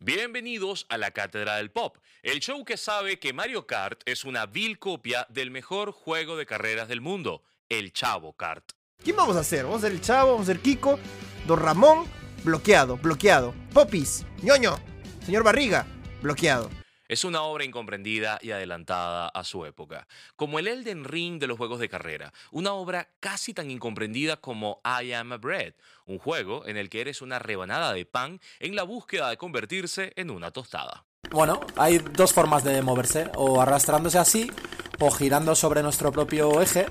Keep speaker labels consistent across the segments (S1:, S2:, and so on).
S1: Bienvenidos a la Cátedra del Pop, el show que sabe que Mario Kart es una vil copia del mejor juego de carreras del mundo, el Chavo Kart.
S2: ¿Quién vamos a hacer? Vamos a hacer el Chavo, vamos a hacer Kiko, Don Ramón, bloqueado, bloqueado. Popis, ñoño, señor Barriga, bloqueado.
S1: Es una obra incomprendida y adelantada a su época, como el Elden Ring de los juegos de carrera, una obra casi tan incomprendida como I Am a Bread, un juego en el que eres una rebanada de pan en la búsqueda de convertirse en una tostada.
S3: Bueno, hay dos formas de moverse, o arrastrándose así, o girando sobre nuestro propio eje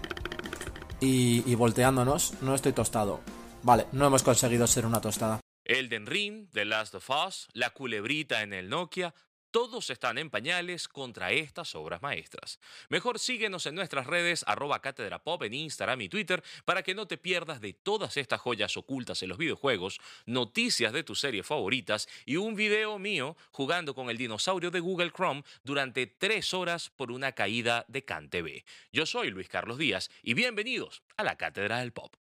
S3: y, y volteándonos. No estoy tostado. Vale, no hemos conseguido ser una tostada.
S1: Elden Ring, The Last of Us, La Culebrita en el Nokia, todos están en pañales contra estas obras maestras. Mejor síguenos en nuestras redes arroba cátedra pop en Instagram y Twitter para que no te pierdas de todas estas joyas ocultas en los videojuegos, noticias de tus series favoritas y un video mío jugando con el dinosaurio de Google Chrome durante tres horas por una caída de CanTV. Yo soy Luis Carlos Díaz y bienvenidos a la Cátedra del Pop.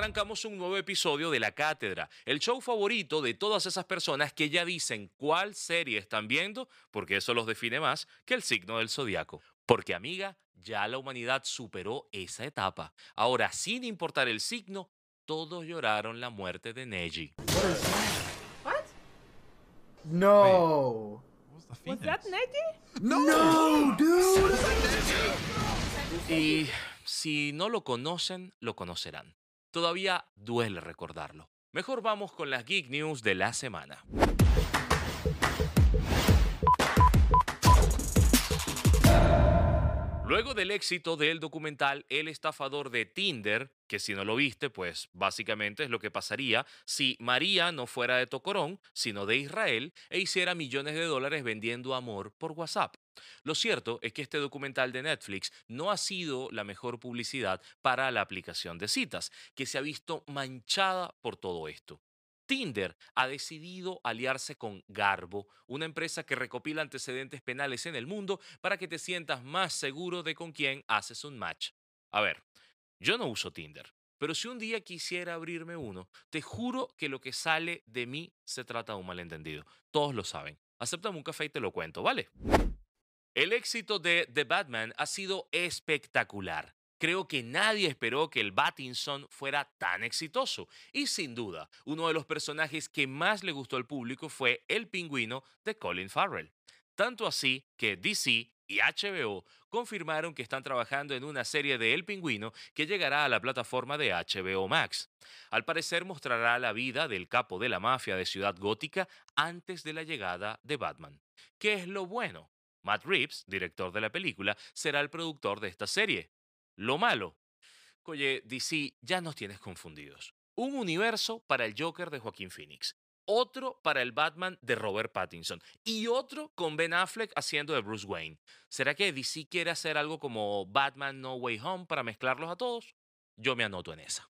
S1: Arrancamos un nuevo episodio de La Cátedra, el show favorito de todas esas personas que ya dicen cuál serie están viendo, porque eso los define más que el signo del zodiaco. Porque, amiga, ya la humanidad superó esa etapa. Ahora, sin importar el signo, todos lloraron la muerte de Neji.
S2: No.
S4: Was that Neji?
S2: No, dude.
S1: Y si no lo conocen, lo conocerán. Todavía duele recordarlo. Mejor vamos con las Geek News de la semana. Luego del éxito del documental El estafador de Tinder, que si no lo viste, pues básicamente es lo que pasaría si María no fuera de Tocorón, sino de Israel, e hiciera millones de dólares vendiendo amor por WhatsApp. Lo cierto es que este documental de Netflix no ha sido la mejor publicidad para la aplicación de citas, que se ha visto manchada por todo esto. Tinder ha decidido aliarse con Garbo, una empresa que recopila antecedentes penales en el mundo para que te sientas más seguro de con quién haces un match. A ver, yo no uso Tinder, pero si un día quisiera abrirme uno, te juro que lo que sale de mí se trata de un malentendido. Todos lo saben. Acéptame un café y te lo cuento, ¿vale? El éxito de The Batman ha sido espectacular. Creo que nadie esperó que el Battinson fuera tan exitoso. Y sin duda, uno de los personajes que más le gustó al público fue el pingüino de Colin Farrell. Tanto así que DC y HBO confirmaron que están trabajando en una serie de El Pingüino que llegará a la plataforma de HBO Max. Al parecer mostrará la vida del capo de la mafia de Ciudad Gótica antes de la llegada de Batman. ¿Qué es lo bueno? Matt Reeves, director de la película, será el productor de esta serie. Lo malo. Oye, DC, ya nos tienes confundidos. Un universo para el Joker de Joaquín Phoenix, otro para el Batman de Robert Pattinson y otro con Ben Affleck haciendo de Bruce Wayne. ¿Será que DC quiere hacer algo como Batman No Way Home para mezclarlos a todos? Yo me anoto en esa.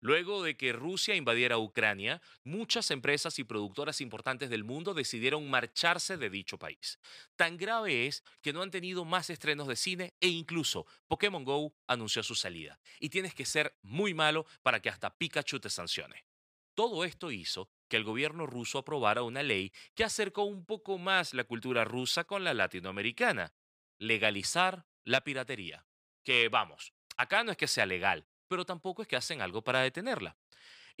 S1: Luego de que Rusia invadiera Ucrania, muchas empresas y productoras importantes del mundo decidieron marcharse de dicho país. Tan grave es que no han tenido más estrenos de cine e incluso Pokémon Go anunció su salida. Y tienes que ser muy malo para que hasta Pikachu te sancione. Todo esto hizo que el gobierno ruso aprobara una ley que acercó un poco más la cultura rusa con la latinoamericana. Legalizar la piratería. Que vamos, acá no es que sea legal, pero tampoco es que hacen algo para detenerla.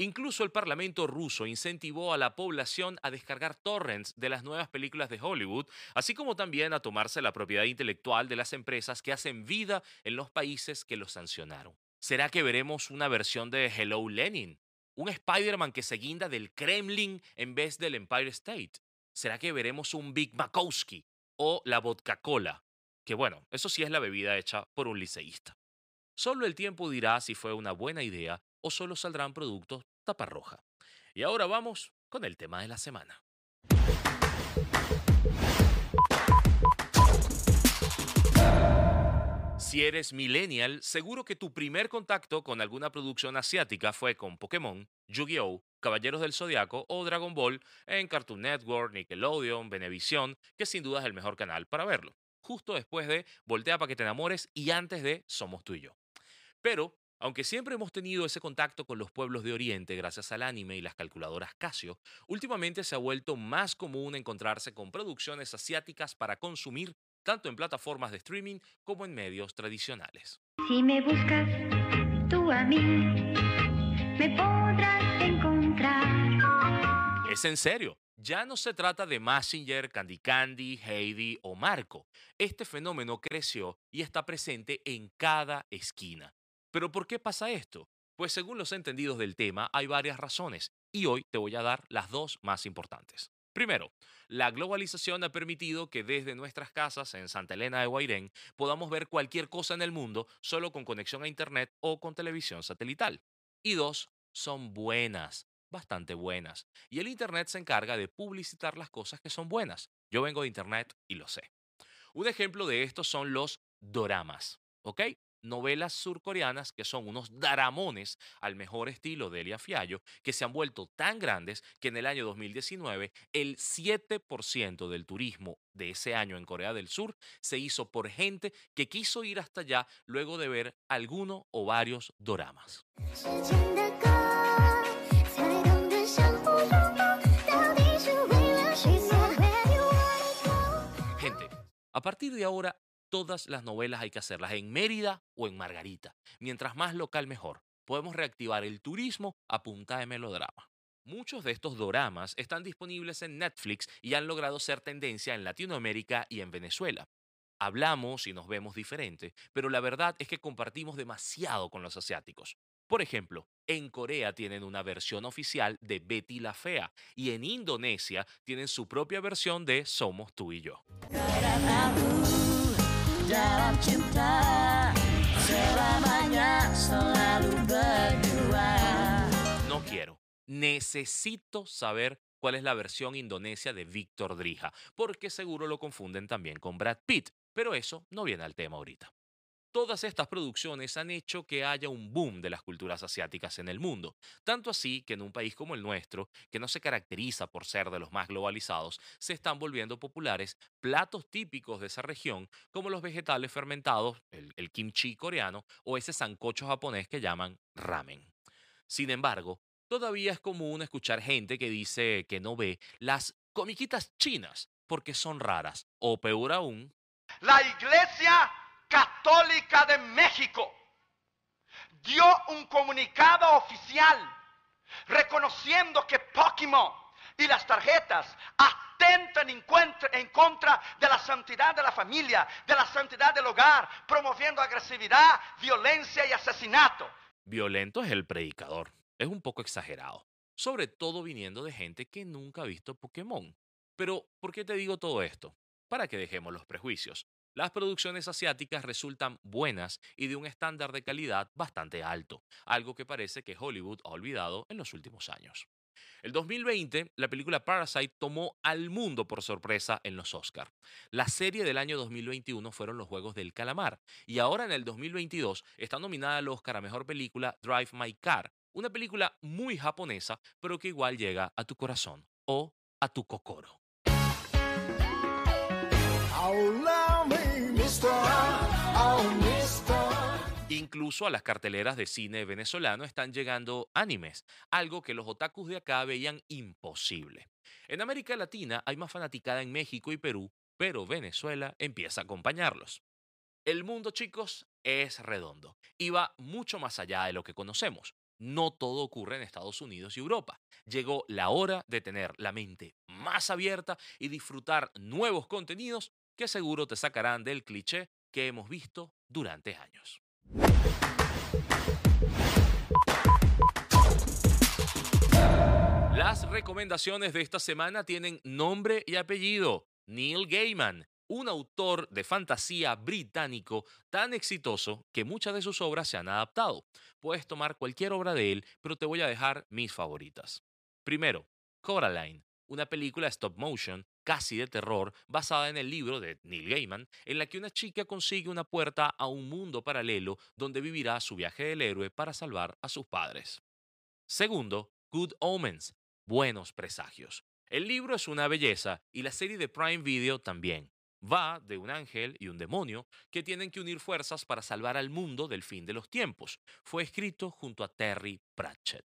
S1: Incluso el Parlamento ruso incentivó a la población a descargar torrents de las nuevas películas de Hollywood, así como también a tomarse la propiedad intelectual de las empresas que hacen vida en los países que los sancionaron. ¿Será que veremos una versión de Hello Lenin? ¿Un Spider-Man que se guinda del Kremlin en vez del Empire State? ¿Será que veremos un Big Makowski o la vodka cola? Que bueno, eso sí es la bebida hecha por un liceísta. Solo el tiempo dirá si fue una buena idea o solo saldrán productos taparroja. Y ahora vamos con el tema de la semana. Si eres millennial, seguro que tu primer contacto con alguna producción asiática fue con Pokémon, Yu-Gi-Oh!, Caballeros del Zodiaco o Dragon Ball en Cartoon Network, Nickelodeon, Venevisión, que sin duda es el mejor canal para verlo. Justo después de Voltea para que te enamores y antes de Somos tú y yo. Pero Aunque siempre hemos tenido ese contacto con los pueblos de Oriente gracias al anime y las calculadoras Casio, últimamente se ha vuelto más común encontrarse con producciones asiáticas para consumir tanto en plataformas de streaming como en medios tradicionales.
S5: Si me buscas tú a mí, me podrás encontrar.
S1: Es en serio. Ya no se trata de Messenger, Candy Candy, Heidi o Marco. Este fenómeno creció y está presente en cada esquina. Pero ¿por qué pasa esto? Pues según los entendidos del tema hay varias razones y hoy te voy a dar las dos más importantes. Primero, la globalización ha permitido que desde nuestras casas en Santa Elena de Guairén podamos ver cualquier cosa en el mundo solo con conexión a Internet o con televisión satelital. Y dos, son buenas, bastante buenas. Y el Internet se encarga de publicitar las cosas que son buenas. Yo vengo de Internet y lo sé. Un ejemplo de esto son los doramas, ¿ok? Novelas surcoreanas que son unos daramones al mejor estilo de Elia Fiallo, que se han vuelto tan grandes que en el año 2019 el 7% del turismo de ese año en Corea del Sur se hizo por gente que quiso ir hasta allá luego de ver alguno o varios doramas. Gente, a partir de ahora todas las novelas hay que hacerlas en Mérida o en Margarita. Mientras más local mejor. Podemos reactivar el turismo a punta de melodrama. Muchos de estos doramas están disponibles en Netflix y han logrado ser tendencia en Latinoamérica y en Venezuela. Hablamos y nos vemos diferente, pero la verdad es que compartimos demasiado con los asiáticos. Por ejemplo, en Corea tienen una versión oficial de Betty la Fea y en Indonesia tienen su propia versión de Somos tú y yo. No quiero. Necesito saber cuál es la versión indonesia de Víctor Drija, porque seguro lo confunden también con Brad Pitt, pero eso no viene al tema ahorita. Todas estas producciones han hecho que haya un boom de las culturas asiáticas en el mundo, tanto así que en un país como el nuestro, que no se caracteriza por ser de los más globalizados, se están volviendo populares platos típicos de esa región como los vegetales fermentados, el, kimchi coreano o ese sancocho japonés que llaman ramen. Sin embargo, todavía es común escuchar gente que dice que no ve las comiquitas chinas porque son raras, o peor aún,
S6: la iglesia Católica de México dio un comunicado oficial reconociendo que Pokémon y las tarjetas atentan en contra de la santidad de la familia, de la santidad del hogar, promoviendo agresividad, violencia y asesinato.
S1: Violento es el predicador. Es un poco exagerado, sobre todo viniendo de gente que nunca ha visto Pokémon. Pero, ¿por qué te digo todo esto? Para que dejemos los prejuicios. Las producciones asiáticas resultan buenas y de un estándar de calidad bastante alto, algo que parece que Hollywood ha olvidado en los últimos años. El 2020, la película Parasite tomó al mundo por sorpresa en los Oscars. La serie del año 2021 fueron Los Juegos del Calamar y ahora en el 2022 está nominada al Oscar a Mejor Película Drive My Car, una película muy japonesa pero que igual llega a tu corazón o a tu cocoro. Incluso a las carteleras de cine venezolano están llegando animes, algo que los otakus de acá veían imposible. En América Latina hay más fanaticada en México y Perú, pero Venezuela empieza a acompañarlos. El mundo, chicos, es redondo y va mucho más allá de lo que conocemos. No todo ocurre en Estados Unidos y Europa. Llegó la hora de tener la mente más abierta y disfrutar nuevos contenidos que seguro te sacarán del cliché que hemos visto durante años. Las recomendaciones de esta semana tienen nombre y apellido. Neil Gaiman, un autor de fantasía británico tan exitoso que muchas de sus obras se han adaptado. Puedes tomar cualquier obra de él, pero te voy a dejar mis favoritas. Primero, Coraline, una película stop motion casi de terror basada en el libro de Neil Gaiman, en la que una chica consigue una puerta a un mundo paralelo donde vivirá su viaje del héroe para salvar a sus padres. Segundo, Good Omens, buenos presagios. El libro es una belleza y la serie de Prime Video también. Va de un ángel y un demonio que tienen que unir fuerzas para salvar al mundo del fin de los tiempos. Fue escrito junto a Terry Pratchett.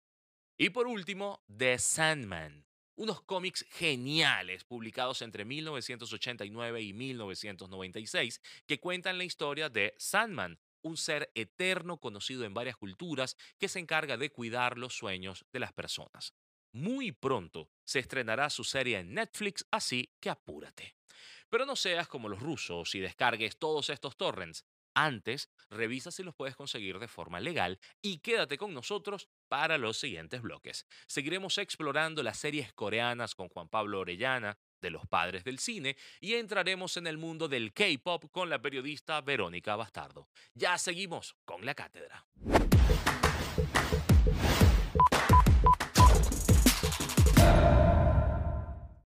S1: Y por último, The Sandman, unos cómics geniales publicados entre 1989 y 1996 que cuentan la historia de Sandman, un ser eterno conocido en varias culturas que se encarga de cuidar los sueños de las personas. Muy pronto se estrenará su serie en Netflix, así que apúrate. Pero no seas como los rusos y descargues todos estos torrents. Antes, revisa si los puedes conseguir de forma legal y quédate con nosotros para los siguientes bloques. Seguiremos explorando las series coreanas con Juan Pablo Orellana, de los padres del cine, y entraremos en el mundo del K-Pop con la periodista Verónica Bastardo. Ya seguimos con la cátedra.